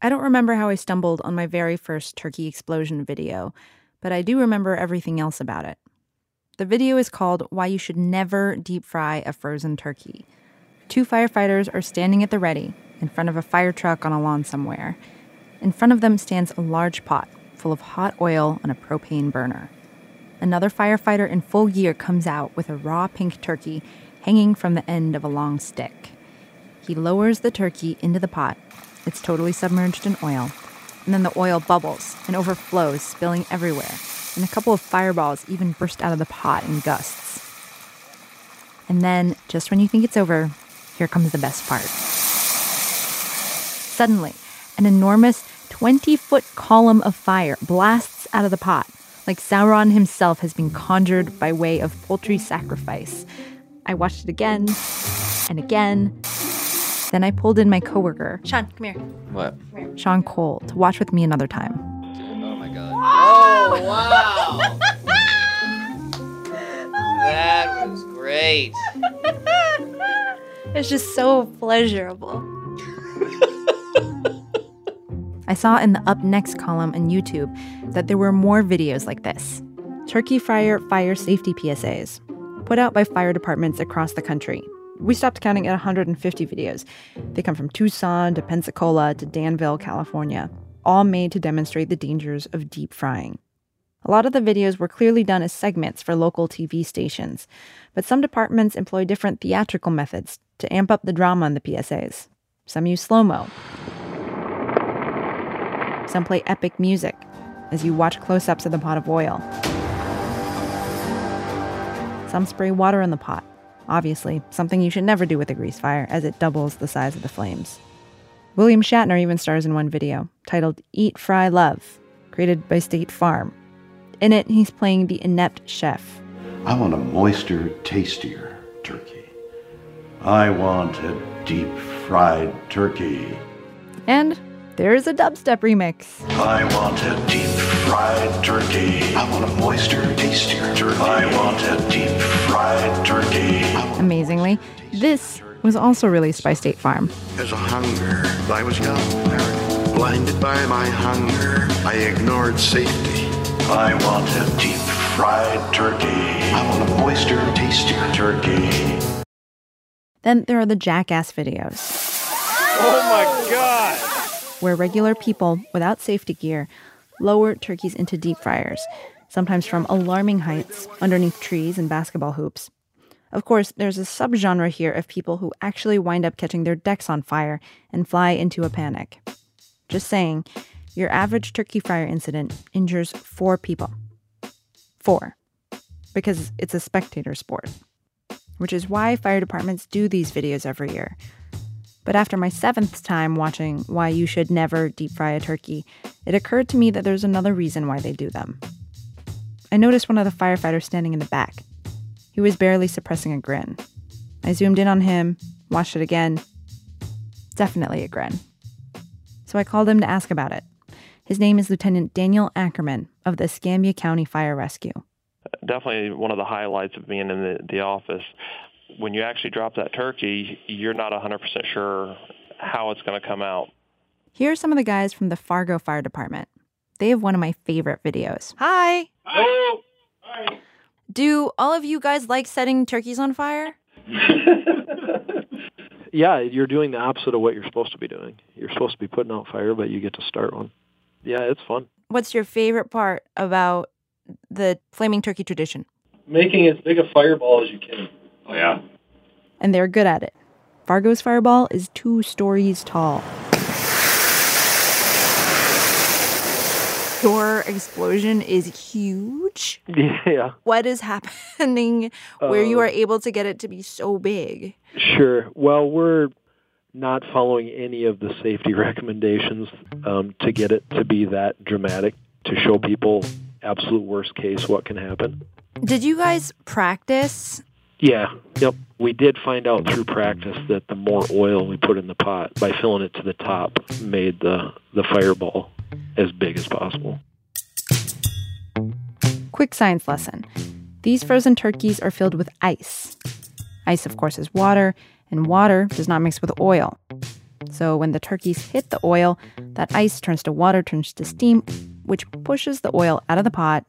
I don't remember how I stumbled on my very first turkey explosion video, but I do remember everything else about it. The video is called Why You Should Never Deep Fry a Frozen Turkey. Two firefighters are standing at the ready in front of a fire truck on a lawn somewhere. In front of them stands a large pot full of hot oil on a propane burner. Another firefighter in full gear comes out with a raw pink turkey hanging from the end of a long stick. He lowers the turkey into the pot. It's totally submerged in oil. And then the oil bubbles and overflows, spilling everywhere. And a couple of fireballs even burst out of the pot in gusts. And then, just when you think it's over, here comes the best part. Suddenly, an enormous 20 foot column of fire blasts out of the pot, like Sauron himself has been conjured by way of poultry sacrifice. I watched it again and again. Then I pulled in my coworker, Sean, come here. What? Sean Cole, to watch with me another time. Oh my god. Oh, wow. that was great. It's just so pleasurable. I saw in the Up Next column on YouTube that there were more videos like this turkey fryer fire safety PSAs put out by fire departments across the country. We stopped counting at 150 videos. They come from Tucson to Pensacola to Danville, California, all made to demonstrate the dangers of deep frying. A lot of the videos were clearly done as segments for local TV stations, but some departments employ different theatrical methods to amp up the drama in the PSAs. Some use slow mo. Some play epic music. as you watch close ups of the pot of oil. Some spray water in the pot. Obviously, something you should never do with a grease fire, as it doubles the size of the flames. William Shatner even stars in one video titled Eat, Fry, Love, created by State Farm. In it, he's playing the inept chef. I want a moister, tastier turkey. I want a deep fried turkey. And there's a dubstep remix. I want a deep fried turkey. I want a moister, tastier turkey. I want a deep fried turkey. Amazingly, this was also released by State Farm. There's a hunger. I was young, Eric. Blinded by my hunger, I ignored safety. I want a deep fried turkey. I want a moister, tastier turkey. Then there are the Jackass videos. Oh my God. Where regular people without safety gear lower turkeys into deep fryers, sometimes from alarming heights underneath trees and basketball hoops. Of course, there's a subgenre here of people who actually wind up catching their decks on fire and fly into a panic. Just saying, your average turkey fryer incident injures four people. Four. Because it's a spectator sport. Which is why fire departments do these videos every year. But after my seventh time watching Why You Should Never Deep Fry a Turkey, it occurred to me that there's another reason why they do them. I noticed one of the firefighters standing in the back. He was barely suppressing a grin. I zoomed in on him, watched it again. Definitely a grin. So I called him to ask about it. His name is Lieutenant Daniel Ackerman of the Escambia County Fire Rescue. Definitely one of the highlights of being in the, the office. When you actually drop that turkey, you're not 100% sure how it's going to come out. Here are some of the guys from the Fargo Fire Department. They have one of my favorite videos. Hi! Hello. Do all of you guys like setting turkeys on fire? yeah, you're doing the opposite of what you're supposed to be doing. You're supposed to be putting out fire, but you get to start one. Yeah, it's fun. What's your favorite part about the flaming turkey tradition? Making as big a fireball as you can. Oh yeah. And they're good at it. Fargo's fireball is two stories tall. Your explosion is huge. Yeah. What is happening where you are able to get it to be so big? Sure. Well, we're not following any of the safety recommendations um, to get it to be that dramatic to show people absolute worst case what can happen. Did you guys practice? Yeah. Yep. We did find out through practice that the more oil we put in the pot by filling it to the top made the the fireball as big as possible. Quick science lesson. These frozen turkeys are filled with ice. Ice, of course, is water, and water does not mix with oil. So when the turkeys hit the oil, that ice turns to water, turns to steam, which pushes the oil out of the pot.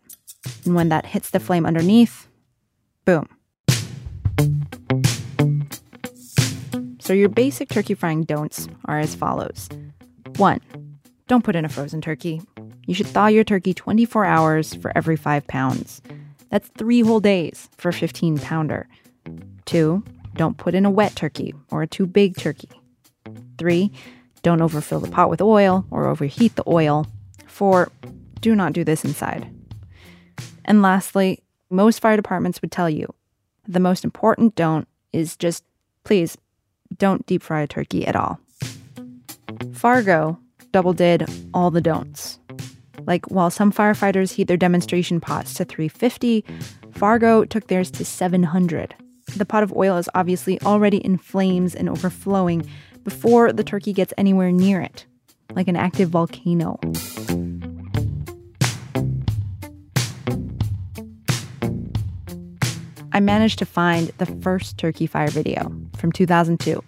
And when that hits the flame underneath, boom. So your basic turkey frying don'ts are as follows. One, don't put in a frozen turkey. You should thaw your turkey 24 hours for every five pounds. That's three whole days for a 15 pounder. Two, don't put in a wet turkey or a too big turkey. Three, don't overfill the pot with oil or overheat the oil. Four, do not do this inside. And lastly, most fire departments would tell you the most important don't is just please don't deep fry a turkey at all. Fargo double did all the don'ts. Like while some firefighters heat their demonstration pots to 350, Fargo took theirs to 700. The pot of oil is obviously already in flames and overflowing before the turkey gets anywhere near it, like an active volcano. I managed to find the first turkey fire video from 2002.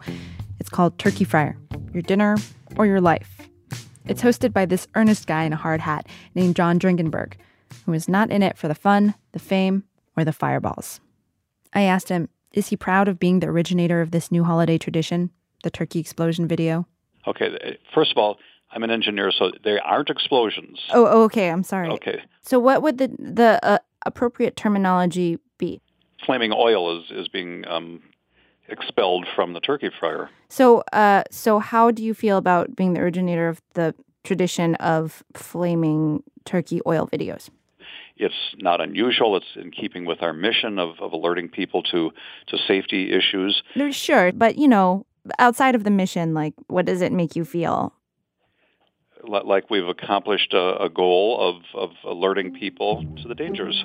It's called Turkey Fryer Your Dinner or Your Life. It's hosted by this earnest guy in a hard hat named John Drengenberg, who is not in it for the fun, the fame, or the fireballs. I asked him, is he proud of being the originator of this new holiday tradition, the turkey explosion video? Okay, first of all, I'm an engineer, so there aren't explosions. Oh, okay, I'm sorry. Okay, So what would the the uh, appropriate terminology be? Flaming oil is is being um, expelled from the turkey fryer. So, uh, so how do you feel about being the originator of the tradition of flaming turkey oil videos. It's not unusual. It's in keeping with our mission of, of alerting people to, to safety issues. Sure, but you know, outside of the mission, like, what does it make you feel? Like we've accomplished a, a goal of, of alerting people to the dangers.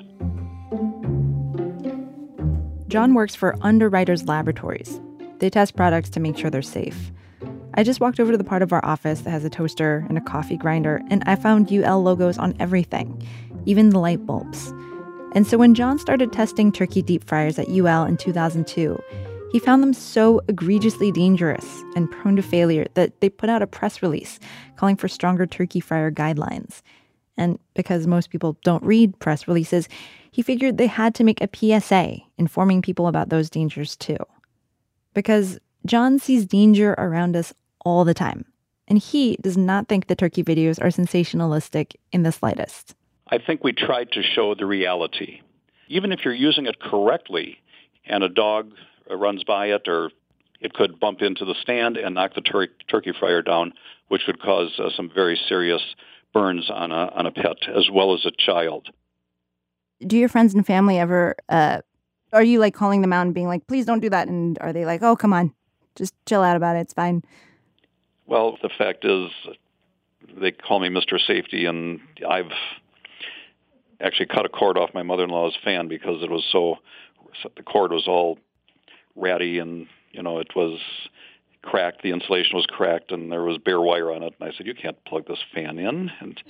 John works for Underwriters Laboratories. They test products to make sure they're safe. I just walked over to the part of our office that has a toaster and a coffee grinder, and I found UL logos on everything, even the light bulbs. And so when John started testing turkey deep fryers at UL in 2002, he found them so egregiously dangerous and prone to failure that they put out a press release calling for stronger turkey fryer guidelines. And because most people don't read press releases, he figured they had to make a PSA informing people about those dangers too. Because John sees danger around us all the time, and he does not think the turkey videos are sensationalistic in the slightest. I think we tried to show the reality. Even if you're using it correctly and a dog runs by it or it could bump into the stand and knock the tur- turkey fryer down, which would cause uh, some very serious burns on a, on a pet as well as a child. Do your friends and family ever, uh, are you like calling them out and being like, please don't do that? And are they like, oh, come on, just chill out about it, it's fine? Well, the fact is, they call me Mr. Safety, and I've actually cut a cord off my mother-in-law's fan because it was so, the cord was all ratty and, you know, it was cracked. The insulation was cracked, and there was bare wire on it. And I said, you can't plug this fan in. And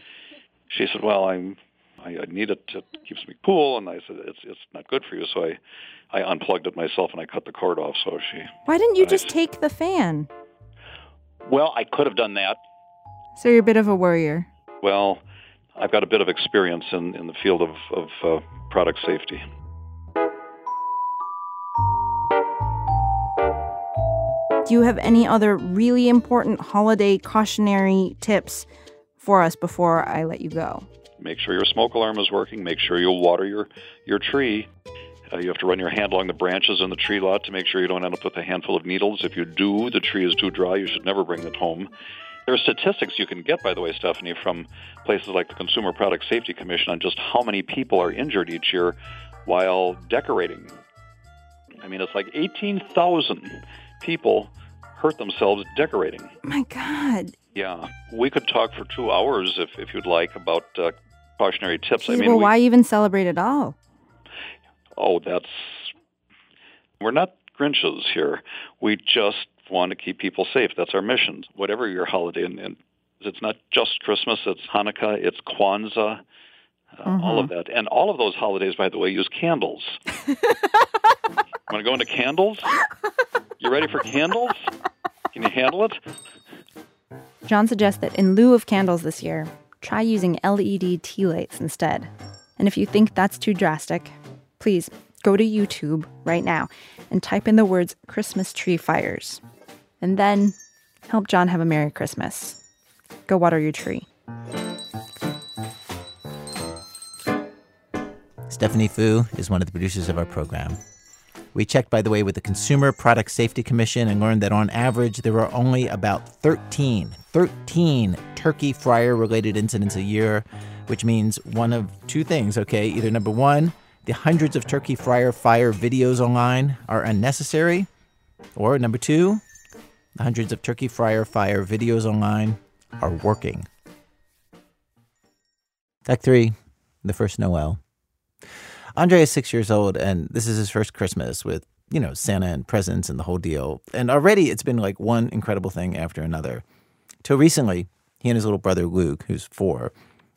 she said, well, I'm, I, I need it. It keeps me cool. And I said, it's, it's not good for you. So I, I unplugged it myself, and I cut the cord off. So she, Why didn't you I just take the fan? well, I could have done that. So you're a bit of a worrier. Well, I've got a bit of experience in, in the field of, of uh, product safety. Do you have any other really important holiday cautionary tips for us before I let you go? Make sure your smoke alarm is working. Make sure you water your, your tree. Uh, you have to run your hand along the branches in the tree lot to make sure you don't end up with a handful of needles. If you do, the tree is too dry. You should never bring it home. There are statistics you can get, by the way, Stephanie, from places like the Consumer Product Safety Commission on just how many people are injured each year while decorating. I mean, it's like 18,000 people hurt themselves decorating. My God. Yeah, we could talk for two hours if, if you'd like about uh, cautionary tips. I mean, well, we- why even celebrate at all? oh, that's we're not Grinches here. We just want to keep people safe. That's our mission. Whatever your holiday, and, and it's not just Christmas. It's Hanukkah. It's Kwanzaa. Uh, All of that, and all of those holidays, by the way, use candles. Want to go into candles? You ready for candles? Can you handle it? John suggests that in lieu of candles this year, try using LED tea lights instead. And if you think that's too drastic, please go to YouTube right now and type in the words Christmas tree fires. And then help John have a Merry Christmas. Go water your tree. Stephanie Fu is one of the producers of our program. We checked, by the way, with the Consumer Product Safety Commission and learned that on average there are only about 13, 13 turkey fryer related incidents a year, which means one of two things, okay? Either number one, the hundreds of turkey fryer fire videos online are unnecessary, or number two, the hundreds of turkey fryer fire videos online are working. Act three, the first Noel. Andre is six years old, and this is his first Christmas with, you know, Santa and presents and the whole deal. And already it's been like one incredible thing after another. Till recently, he and his little brother Luke, who's four,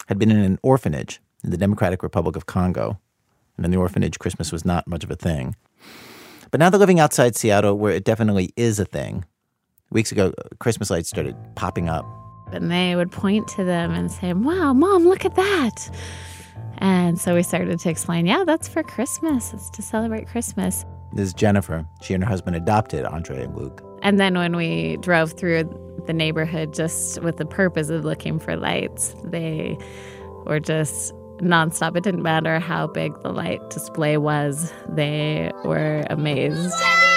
had been in an orphanage in the Democratic Republic of Congo. And in the orphanage, Christmas was not much of a thing. But now they're living outside Seattle, where it definitely is a thing. Weeks ago, Christmas lights started popping up. And they would point to them and say, Wow, mom, look at that. And so we started to explain, Yeah, that's for Christmas. It's to celebrate Christmas. This is Jennifer. She and her husband adopted Andre and Luke. And then when we drove through the neighborhood just with the purpose of looking for lights, they were just nonstop. It didn't matter how big the light display was, they were amazed. Wow!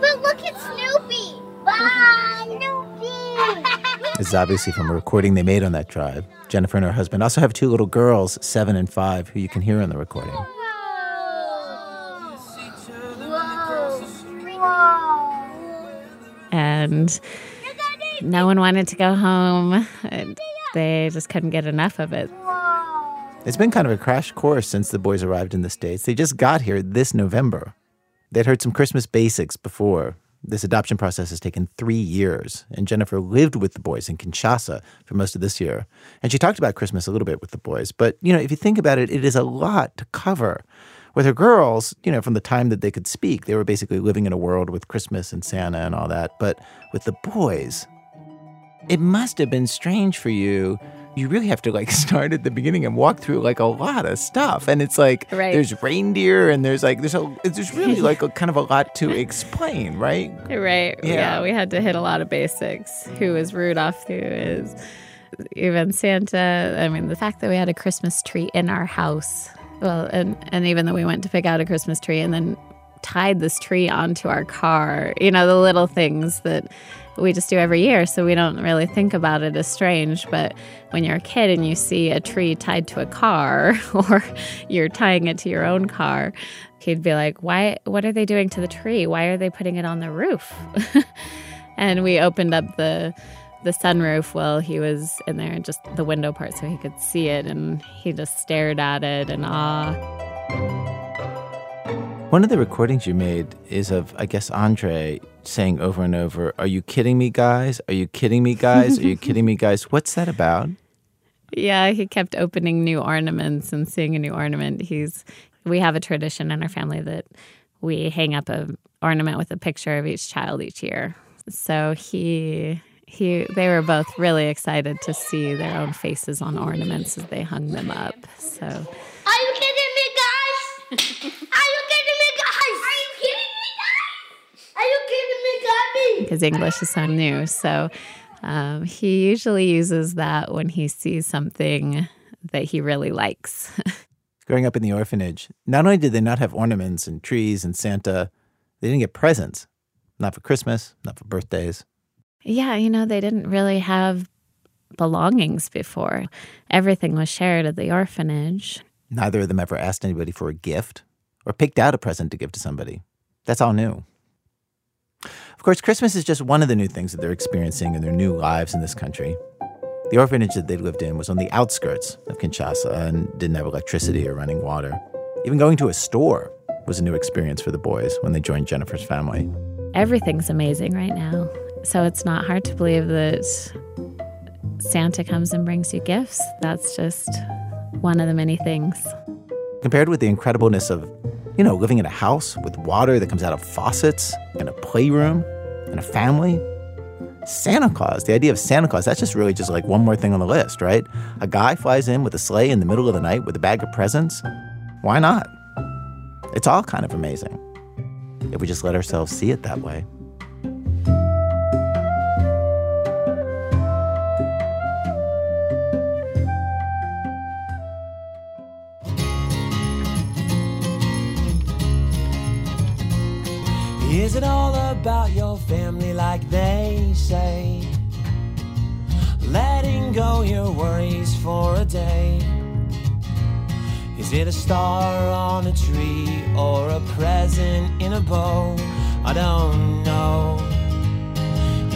But look at Snoopy! Snoopy! Is obviously from a recording they made on that drive. Jennifer and her husband also have two little girls, seven and five, who you can hear on the recording. And no one wanted to go home. They just couldn't get enough of it. It's been kind of a crash course since the boys arrived in the States. They just got here this November. They'd heard some Christmas basics before. This adoption process has taken three years, and Jennifer lived with the boys in Kinshasa for most of this year. And she talked about Christmas a little bit with the boys. But, you know, if you think about it, it is a lot to cover. With her girls, you know, from the time that they could speak, they were basically living in a world with Christmas and Santa and all that. But with the boys, it must have been strange for you you really have to like start at the beginning and walk through like a lot of stuff and it's like Right. there's reindeer and there's like there's a there's really like a kind of a lot to explain right Right. Yeah. Yeah. we had to hit a lot of basics. Who is Rudolph? Who is even Santa? I mean, the fact that we had a Christmas tree in our house. Well, and and even though we went to pick out a Christmas tree and then tied this tree onto our car, you know, the little things that we just do every year, so we don't really think about it as strange. But when you're a kid and you see a tree tied to a car, or you're tying it to your own car, he'd be like, "Why? What are they doing to the tree? Why are they putting it on the roof?" and we opened up the the sunroof while he was in there, just the window part, so he could see it, and he just stared at it in awe. one of the recordings you made is of i guess andre saying over and over are you kidding me guys are you kidding me guys are you kidding me guys what's that about Yeah, he kept opening new ornaments and seeing a new ornament. He's we have a tradition in our family that we hang up a ornament with a picture of each child each year. So he he they were both really excited to see their own faces on ornaments as they hung them up. So Are you kidding me, guys? Are you kidding me, guys? Are you kidding me, guys? Are you kidding me, Gabby? because English is so new. So um, he usually uses that when he sees something that he really likes. growing up in the orphanage not only did they not have ornaments and trees and santa they didn't get presents not for christmas not for birthdays Yeah, you know, they didn't really have belongings before. Everything was shared at the orphanage. Neither of them ever asked anybody for a gift or picked out a present to give to somebody. That's all new. Of course, Christmas is just one of the new things that they're experiencing in their new lives in this country. The orphanage that they lived in was on the outskirts of Kinshasa and didn't have electricity or running water. Even going to a store was a new experience for the boys when they joined Jennifer's family. Everything's amazing right now. So it's not hard to believe that Santa comes and brings you gifts. That's just one of the many things. Compared with the incredibleness of, you know, living in a house with water that comes out of faucets and a playroom and a family, Santa Claus, the idea of Santa Claus, that's just really just like one more thing on the list, right? A guy flies in with a sleigh in the middle of the night with a bag of presents. Why not? It's all kind of amazing if we just let ourselves see it that way. Is it all about your family like they say? Letting go your worries for a day. Is it a star on a tree or a present in a bow? I don't know.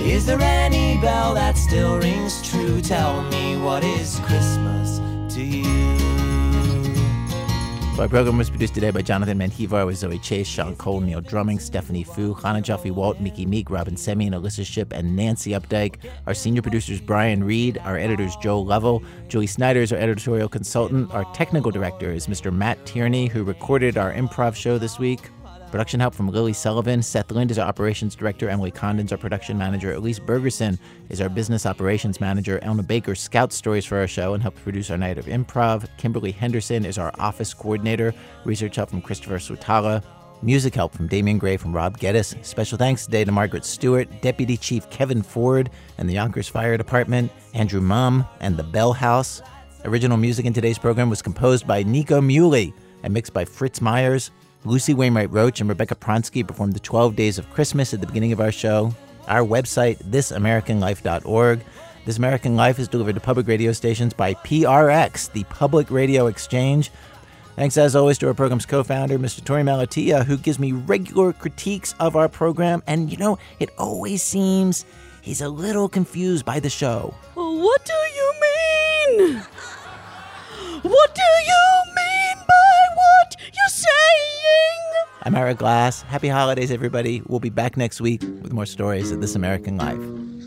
Is there any bell that still rings true? Tell me what is Christmas to you? Our program was produced today by Jonathan Menjivar with Zoe Chase, Sean Cole, Neil Drumming, Stephanie Fu, Hannah Jaffe Walt, Miki Meek, Robyn Semien, and Alissa Shipp, and Nancy Updike. Our senior producers, Brian Reed. Our editors, Joel Lovell. Julie Snyder is our editorial consultant. Our technical director is Mr. Matt Tierney, who recorded our improv show this week. Production help from Lily Sullivan. Seth Lind is our operations director. Emily Condon's our production manager. Elise Bergerson is our business operations manager. Elna Baker scouts stories for our show and helps produce our night of improv. Kimberly Henderson is our office coordinator. Research help from Christopher Swetala. Music help from Damien Graef from Rob Geddis. Special thanks today to Margaret Stewart, Deputy Chief Kevin Ford, and the Yonkers Fire Department, Andrew Mum, and the Bell House. Original music in today's program was composed by Nico Muhly and mixed by Fritz Myers. Lucy Wainwright Roche and Rebecca Pronsky performed the 12 Days of Christmas at the beginning of our show. Our website, thisamericanlife.org. This American Life is delivered to public radio stations by PRX, the Public Radio Exchange. Thanks, as always, to our program's co founder, Mr. Torey Malatia, who gives me regular critiques of our program. And, you know, it always seems he's a little confused by the show. What do you mean? What do you mean what you're saying? I'm Ira Glass. Happy holidays, everybody. We'll be back next week with more stories of This American Life.